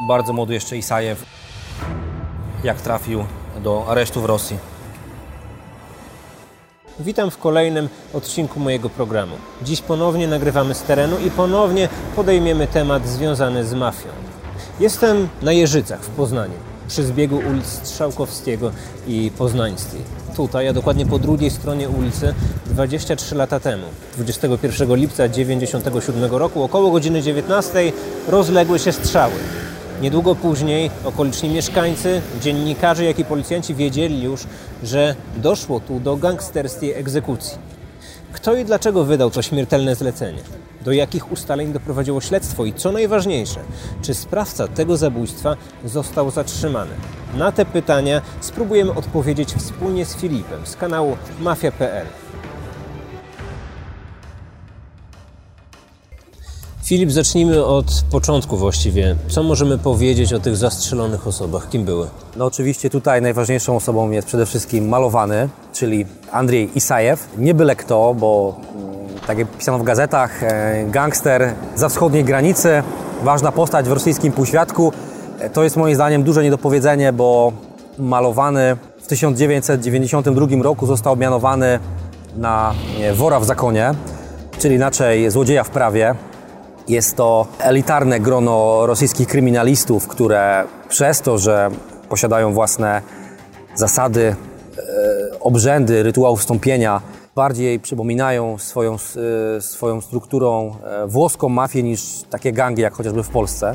Bardzo młody jeszcze Isajew, jak trafił do aresztu w Rosji. Witam w kolejnym odcinku mojego programu. Dziś ponownie nagrywamy z terenu i ponownie podejmiemy temat związany z mafią. Jestem na Jeżycach w Poznaniu, przy zbiegu ulic Strzałkowskiego i Poznańskiej. Tutaj, a dokładnie po drugiej stronie ulicy, 23 lata temu, 21 lipca 1997 roku, około godziny 19, rozległy się strzały. Niedługo później okoliczni mieszkańcy, dziennikarze, jak i policjanci wiedzieli już, że doszło tu do gangsterskiej egzekucji. Kto i dlaczego wydał to śmiertelne zlecenie? Do jakich ustaleń doprowadziło śledztwo i co najważniejsze, czy sprawca tego zabójstwa został zatrzymany? Na te pytania spróbujemy odpowiedzieć wspólnie z Filipem z kanału Mafia.pl. Filip, zacznijmy od początku właściwie. Co możemy powiedzieć o tych zastrzelonych osobach? Kim były? No oczywiście tutaj najważniejszą osobą jest przede wszystkim malowany, czyli Andrzej Isajew. Nie byle kto, bo mm, tak jak pisano w gazetach, e, gangster za wschodniej granicy, ważna postać w rosyjskim półświadku. E, To jest moim zdaniem duże niedopowiedzenie, bo malowany w 1992 roku został mianowany na wora w zakonie, czyli inaczej złodzieja w prawie. Jest to elitarne grono rosyjskich kryminalistów, które przez to, że posiadają własne zasady, e, obrzędy, rytuałów wstąpienia, bardziej przypominają swoją, e, swoją strukturą e, włoską mafię niż takie gangi, jak chociażby w Polsce.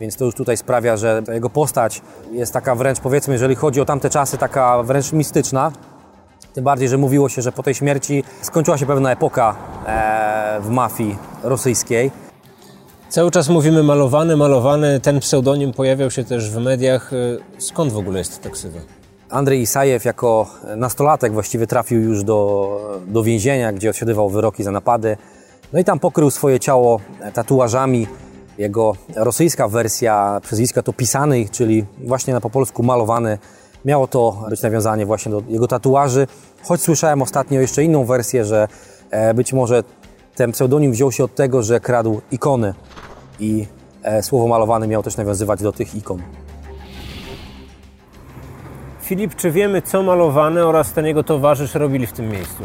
Więc to już tutaj sprawia, że jego postać jest taka wręcz, powiedzmy, jeżeli chodzi o tamte czasy, taka wręcz mistyczna. Tym bardziej, że mówiło się, że po tej śmierci skończyła się pewna epoka w mafii rosyjskiej. Cały czas mówimy malowany, malowany. Ten pseudonim pojawiał się też w mediach. Y, Skąd w ogóle jest ta ksywa? Andrzej Isajew jako nastolatek właściwie trafił już do, do więzienia, gdzie odsiadywał wyroki za napady. No i tam pokrył swoje ciało tatuażami. Jego rosyjska wersja przezwiska to pisany, czyli właśnie na po polsku malowany. Miało to być nawiązanie właśnie do jego tatuaży. Choć słyszałem ostatnio jeszcze inną wersję, że e, być może ten pseudonim wziął się od tego, że kradł ikony i e, słowo malowany miało też nawiązywać do tych ikon. Filip, czy wiemy, co malowany oraz ten jego towarzysz robili w tym miejscu?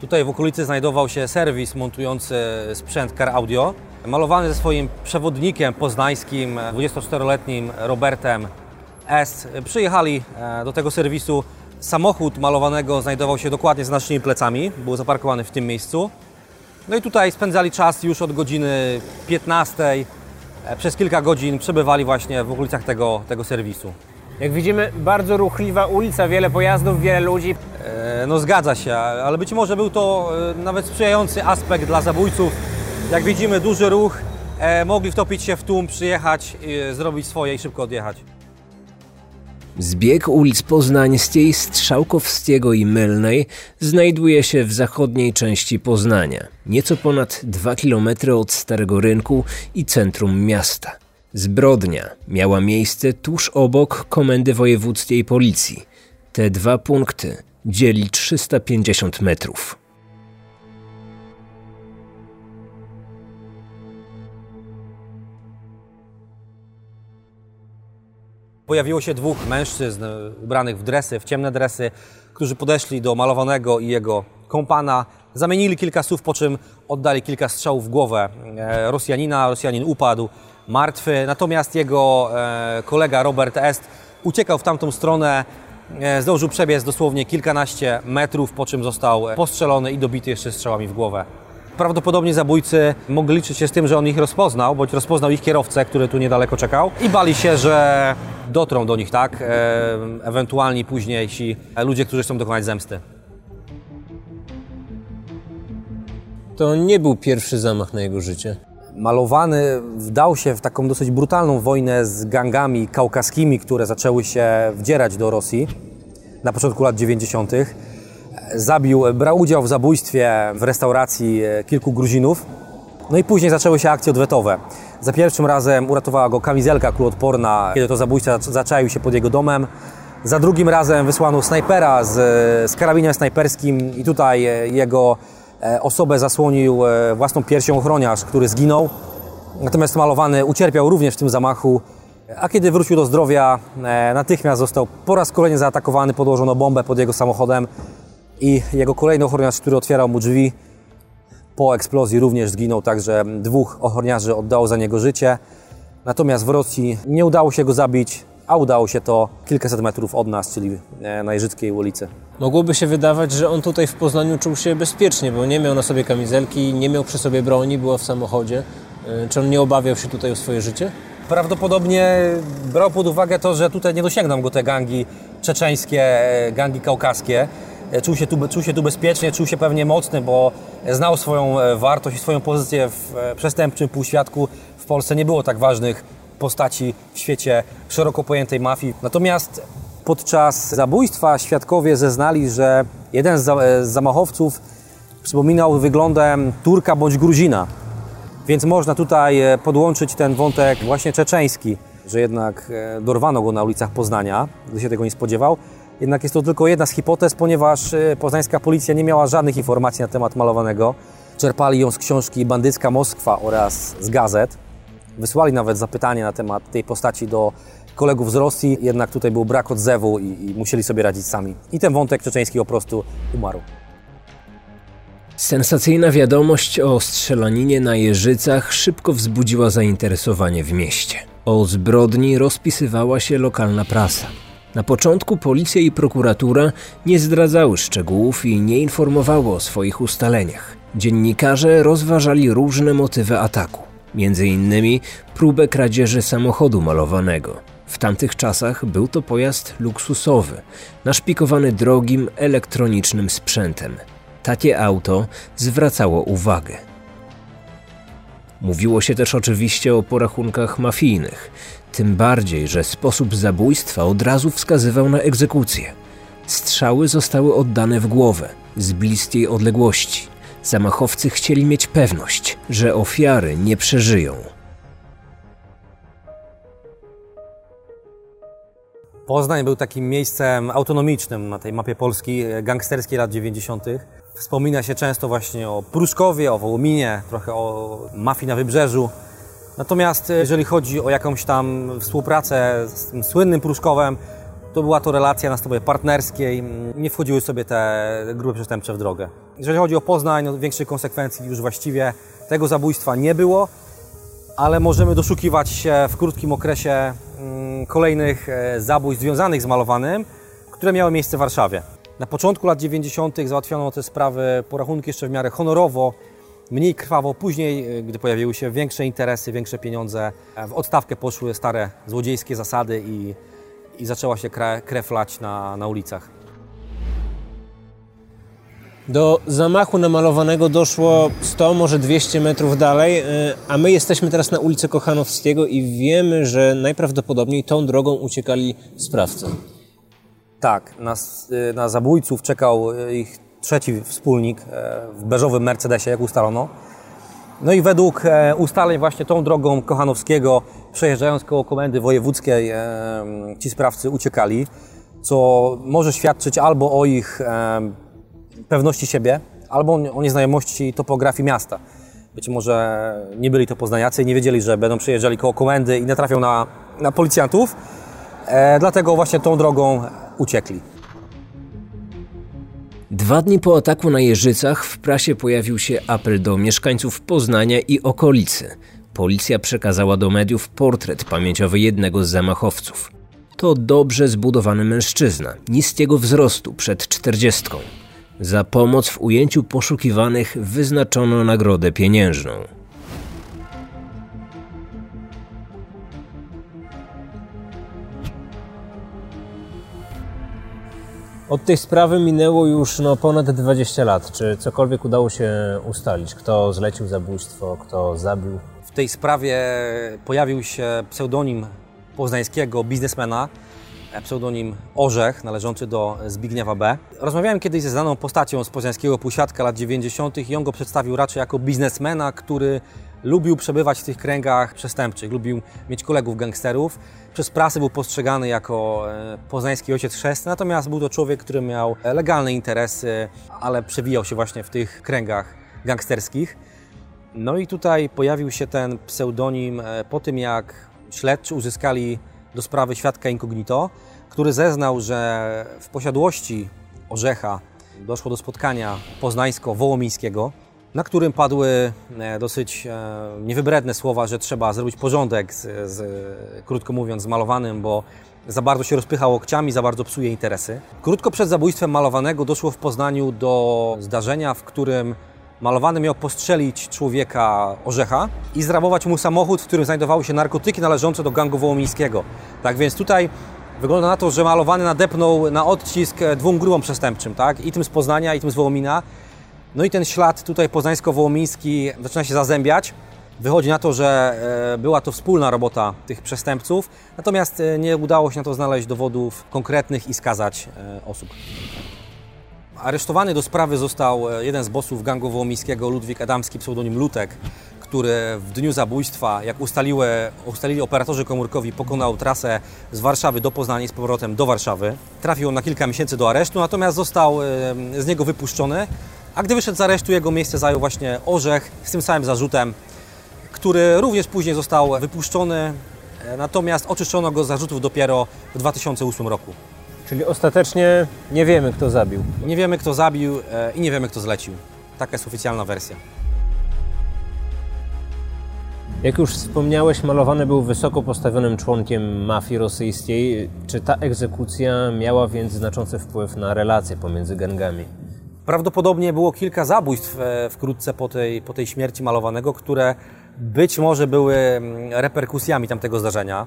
Tutaj w okolicy znajdował się serwis montujący sprzęt car audio. Malowany ze swoim przewodnikiem poznańskim, 24-letnim Robertem S. Przyjechali e, do tego serwisu. Samochód malowanego znajdował się dokładnie z naszymi plecami, był zaparkowany w tym miejscu. No i tutaj spędzali czas już od godziny 15. E, Przez kilka godzin przebywali właśnie w okolicach tego, tego serwisu. Jak widzimy, bardzo ruchliwa ulica, wiele pojazdów, wiele ludzi. E, No zgadza się, ale być może był to e, nawet sprzyjający aspekt dla zabójców. Jak widzimy, duży ruch, e, mogli wtopić się w tłum, przyjechać, zrobić swoje i szybko odjechać. Zbieg ulic Poznańskiej, Strzałkowskiego i Mylnej znajduje się w zachodniej części Poznania, nieco ponad 2 km od Starego Rynku i centrum miasta. Zbrodnia miała miejsce tuż obok Komendy Wojewódzkiej Policji. Te dwa punkty dzieli 350 metrów. Pojawiło się dwóch mężczyzn e, ubranych w dresy, w ciemne dresy, którzy podeszli do malowanego i jego kompana, zamienili kilka słów, po czym oddali kilka strzałów w głowę e, Rosjanina. Rosjanin upadł martwy, natomiast jego e, kolega Robert Est uciekał w tamtą stronę, zdążył przebiec dosłownie kilkanaście metrów, po czym został postrzelony i dobity jeszcze strzałami w głowę. Prawdopodobnie zabójcy mogli liczyć się z tym, że on ich rozpoznał, bądź rozpoznał ich kierowcę, który tu niedaleko czekał i bali się, że dotrą do nich, tak? E, ewentualnie późniejsi ludzie, którzy chcą dokonać zemsty. To nie był pierwszy zamach na jego życie. Malowany wdał się w taką dosyć brutalną wojnę z gangami kaukaskimi, które zaczęły się wdzierać do Rosji na początku lat 90. Zabił, brał udział w zabójstwie w restauracji e, kilku Gruzinów. No i później zaczęły się akcje odwetowe. Za pierwszym razem uratowała go kamizelka kuloodporna, kiedy to zabójca zaczaił się pod jego domem. Za drugim razem wysłano snajpera z, z karabinem snajperskim i tutaj e, jego e, osobę zasłonił e, własną piersią ochroniarz, który zginął. Natomiast malowany ucierpiał również w tym zamachu A kiedy wrócił do zdrowia, e, natychmiast został po raz kolejny zaatakowany, podłożono bombę pod jego samochodem i jego kolejny ochroniarz, który otwierał mu drzwi, po eksplozji również zginął, także dwóch ochroniarzy oddało za niego życie. Natomiast w Rosji nie udało się go zabić, a udało się to kilkaset metrów od nas, czyli e, na Jeżyckiej ulicy. Mogłoby się wydawać, że on tutaj w Poznaniu czuł się bezpiecznie, bo nie miał na sobie kamizelki, nie miał przy sobie broni, była w samochodzie. E, czy on nie obawiał się tutaj o swoje życie? Prawdopodobnie brał pod uwagę to, że tutaj nie dosięgną go te gangi czeczeńskie, e, gangi kaukaskie. Czuł się, tu, czuł się tu bezpiecznie, czuł się pewnie mocny, bo znał swoją wartość i swoją pozycję w przestępczym półświadku. W Polsce nie było tak ważnych postaci w świecie szeroko pojętej mafii. Natomiast podczas zabójstwa świadkowie zeznali, że jeden z zamachowców przypominał wyglądem Turka bądź Gruzina. Więc można tutaj e, podłączyć ten wątek właśnie czeczeński, że jednak e, dorwano go na ulicach Poznania, gdy się tego nie spodziewał. Jednak jest to tylko jedna z hipotez, ponieważ e, poznańska policja nie miała żadnych informacji na temat malowanego. Czerpali ją z książki Bandycka Moskwa oraz z gazet. Wysłali nawet zapytanie na temat tej postaci do kolegów z Rosji, jednak tutaj był brak odzewu i, i musieli sobie radzić sami. I ten wątek czeczeński po prostu umarł. Sensacyjna wiadomość o strzelaninie na Jeżycach szybko wzbudziła zainteresowanie w mieście. O zbrodni rozpisywała się lokalna prasa. Na początku policja i prokuratura nie zdradzały szczegółów i nie informowały o swoich ustaleniach. Dziennikarze rozważali różne motywy ataku między innymi próbę kradzieży samochodu malowanego. W tamtych czasach był to pojazd luksusowy, naszpikowany drogim elektronicznym sprzętem. Takie auto zwracało uwagę. Mówiło się też oczywiście o porachunkach mafijnych, tym bardziej, że sposób zabójstwa od razu wskazywał na egzekucję. Strzały zostały oddane w głowę, z bliskiej odległości. Zamachowcy chcieli mieć pewność, że ofiary nie przeżyją. Poznań był takim miejscem autonomicznym na tej mapie Polski e, gangsterskiej lat 90. Wspomina się często właśnie o Pruszkowie, o Wołominie, trochę o mafii na Wybrzeżu. Natomiast e, jeżeli chodzi o jakąś tam współpracę z tym słynnym Pruszkowem, to była to relacja na stopie partnerskiej, nie wchodziły sobie te grupy przestępcze w drogę. Jeżeli chodzi o Poznań, no, większych konsekwencji już właściwie tego zabójstwa nie było, ale możemy doszukiwać się w krótkim okresie mm, kolejnych e, zabójstw związanych z malowanym, które miały miejsce w Warszawie. Na początku lat 90. załatwiono te sprawy porachunki jeszcze w miarę honorowo, mniej krwawo. Później, e, gdy pojawiły się większe interesy, większe pieniądze, e, w odstawkę poszły stare złodziejskie zasady i i zaczęła się krew lać na, na ulicach. Do zamachu namalowanego doszło 100, może 200 metrów dalej, y, a my jesteśmy teraz na ulicy Kochanowskiego i wiemy, że najprawdopodobniej tą drogą uciekali sprawcy. Tak, na, y, na zabójców czekał y, ich trzeci wspólnik w beżowym Mercedesie, jak ustalono. No i według e, ustaleń właśnie tą drogą Kochanowskiego, przejeżdżając koło komendy wojewódzkiej, e, ci sprawcy uciekali, co może świadczyć albo o ich e, pewności siebie, albo o nieznajomości topografii miasta. Być może nie byli to poznaniacy nie wiedzieli, że będą przejeżdżali koło komendy i natrafią na, na policjantów, dlatego właśnie tą drogą uciekli. Dwa dni po ataku na Jeżycach w prasie pojawił się apel do mieszkańców Poznania i okolicy. Policja przekazała do mediów portret pamięciowy jednego z zamachowców. To dobrze zbudowany mężczyzna, niskiego wzrostu, przed czterdziestką. Za pomoc w ujęciu poszukiwanych wyznaczono nagrodę pieniężną. Od tej sprawy minęło już no, ponad 20 lat. Czy cokolwiek udało się ustalić? Kto zlecił zabójstwo, kto zabił? W tej sprawie pojawił się pseudonim poznańskiego biznesmena, pseudonim Orzech, należący do Zbigniewa B. Rozmawiałem kiedyś ze znaną postacią z poznańskiego półświadka lat 90. i on go przedstawił raczej jako biznesmena, który lubił przebywać w tych kręgach przestępczych, lubił mieć kolegów gangsterów. Przez prasę był postrzegany jako e, poznański ojciec chrzestny, natomiast był to człowiek, który miał legalne interesy, ale przewijał się właśnie w tych kręgach gangsterskich. No i tutaj pojawił się ten pseudonim e, po tym, jak śledczy uzyskali do sprawy świadka incognito, który zeznał, że w posiadłości Orzecha doszło do spotkania poznańsko-wołomińskiego, na którym padły e, dosyć e, niewybredne słowa, że trzeba zrobić porządek z, z krótko mówiąc, z malowanym, bo za bardzo się rozpychał łokciami, za bardzo psuje interesy. Krótko przed zabójstwem malowanego doszło w Poznaniu do zdarzenia, w którym malowany miał postrzelić człowieka Orzecha i zrabować mu samochód, w którym znajdowały się narkotyki należące do gangu wołomińskiego. Tak więc tutaj wygląda na to, że malowany nadepnął na odcisk dwóm grupom przestępczym, tak? i tym z Poznania, i tym z Wołomina. No i ten ślad tutaj poznańsko-wołomiński zaczyna się zazębiać. Wychodzi na to, że e, była to wspólna robota tych przestępców, natomiast e, nie udało się na to znaleźć dowodów konkretnych i skazać e, osób. Aresztowany do sprawy został jeden z bossów gangu wołomińskiego, Ludwik Adamski, pseudonim Lutek, który w dniu zabójstwa, jak ustaliły, ustalili operatorzy komórkowi, pokonał trasę z Warszawy do Poznania i z powrotem do Warszawy. Trafił on na kilka miesięcy do aresztu, natomiast został z niego wypuszczony, a gdy wyszedł z aresztu, jego miejsce zajął właśnie Orzech z tym samym zarzutem który również później został wypuszczony, e, natomiast oczyszczono go z zarzutów dopiero w 2008 roku. Czyli ostatecznie nie wiemy, kto zabił. Nie wiemy, kto zabił e, i nie wiemy, kto zlecił. Taka jest oficjalna wersja. Jak już wspomniałeś, malowany był wysoko postawionym członkiem mafii rosyjskiej. Czy ta egzekucja miała więc znaczący wpływ na relacje pomiędzy gangami? Prawdopodobnie było kilka zabójstw e, wkrótce po tej, po tej śmierci malowanego, które być może były mm, reperkusjami tamtego zdarzenia.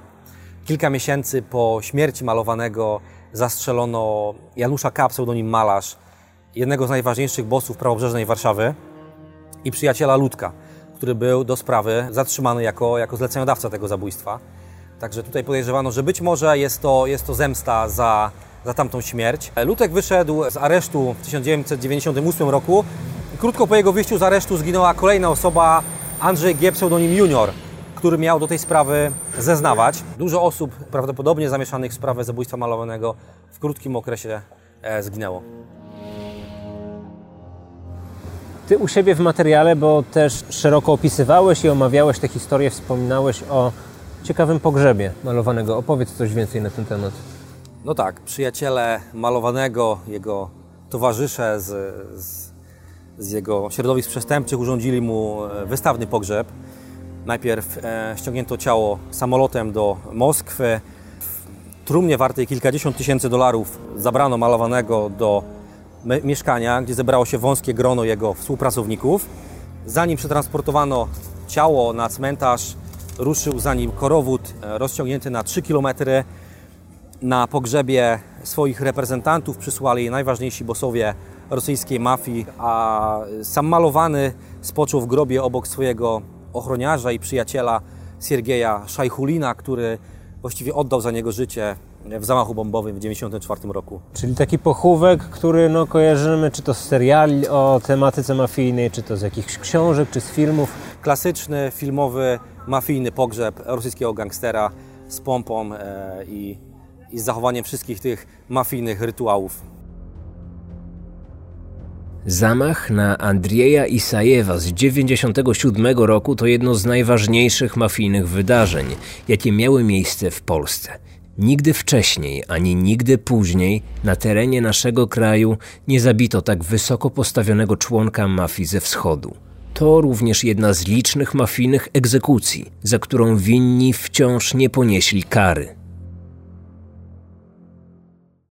Kilka miesięcy po śmierci malowanego zastrzelono Janusza K., pseudonim Malarz, jednego z najważniejszych bossów prawobrzeżnej Warszawy i przyjaciela Ludka, który był do sprawy zatrzymany jako, jako zleceniodawca tego zabójstwa. Także tutaj podejrzewano, że być może jest to, jest to zemsta za, za tamtą śmierć. Lutek wyszedł z aresztu w 1998 roku. Krótko po jego wyjściu z aresztu zginęła kolejna osoba, Andrzej G. pseudonim Junior, który miał do tej sprawy zeznawać. Dużo osób prawdopodobnie zamieszanych w sprawę zabójstwa malowanego w krótkim okresie e, zginęło. Ty u siebie w materiale, bo też szeroko opisywałeś i omawiałeś tę historię, wspominałeś o ciekawym pogrzebie malowanego. Opowiedz coś więcej na ten temat. No tak, przyjaciele malowanego, jego towarzysze z, z z jego środowisk przestępczych urządzili mu e, wystawny pogrzeb. Najpierw e, ściągnięto ciało samolotem do Moskwy. W trumnie wartej kilkadziesiąt tysięcy dolarów zabrano malowanego do mieszkania, gdzie zebrało się wąskie grono jego współpracowników. Zanim przetransportowano ciało na cmentarz, ruszył za nim korowód e, rozciągnięty na 3 km. Na pogrzebie swoich reprezentantów przysłali najważniejsi bossowie rosyjskiej mafii, a sam malowany spoczął w grobie obok swojego ochroniarza i przyjaciela Siergieja Szajchulina, który właściwie oddał za niego życie w zamachu bombowym w 1994 roku. Czyli taki pochówek, który no, kojarzymy czy to z seriali o tematyce mafijnej, czy to z jakichś książek, czy z filmów. Klasyczny, filmowy, mafijny pogrzeb rosyjskiego gangstera z pompą e, i, i z zachowaniem wszystkich tych mafijnych rytuałów. Zamach na Andrieja Isajewa z 1997 roku to jedno z najważniejszych mafijnych wydarzeń, jakie miały miejsce w Polsce. Nigdy wcześniej, ani nigdy później na terenie naszego kraju nie zabito tak wysoko postawionego członka mafii ze wschodu. To również jedna z licznych mafijnych egzekucji, za którą winni wciąż nie ponieśli kary.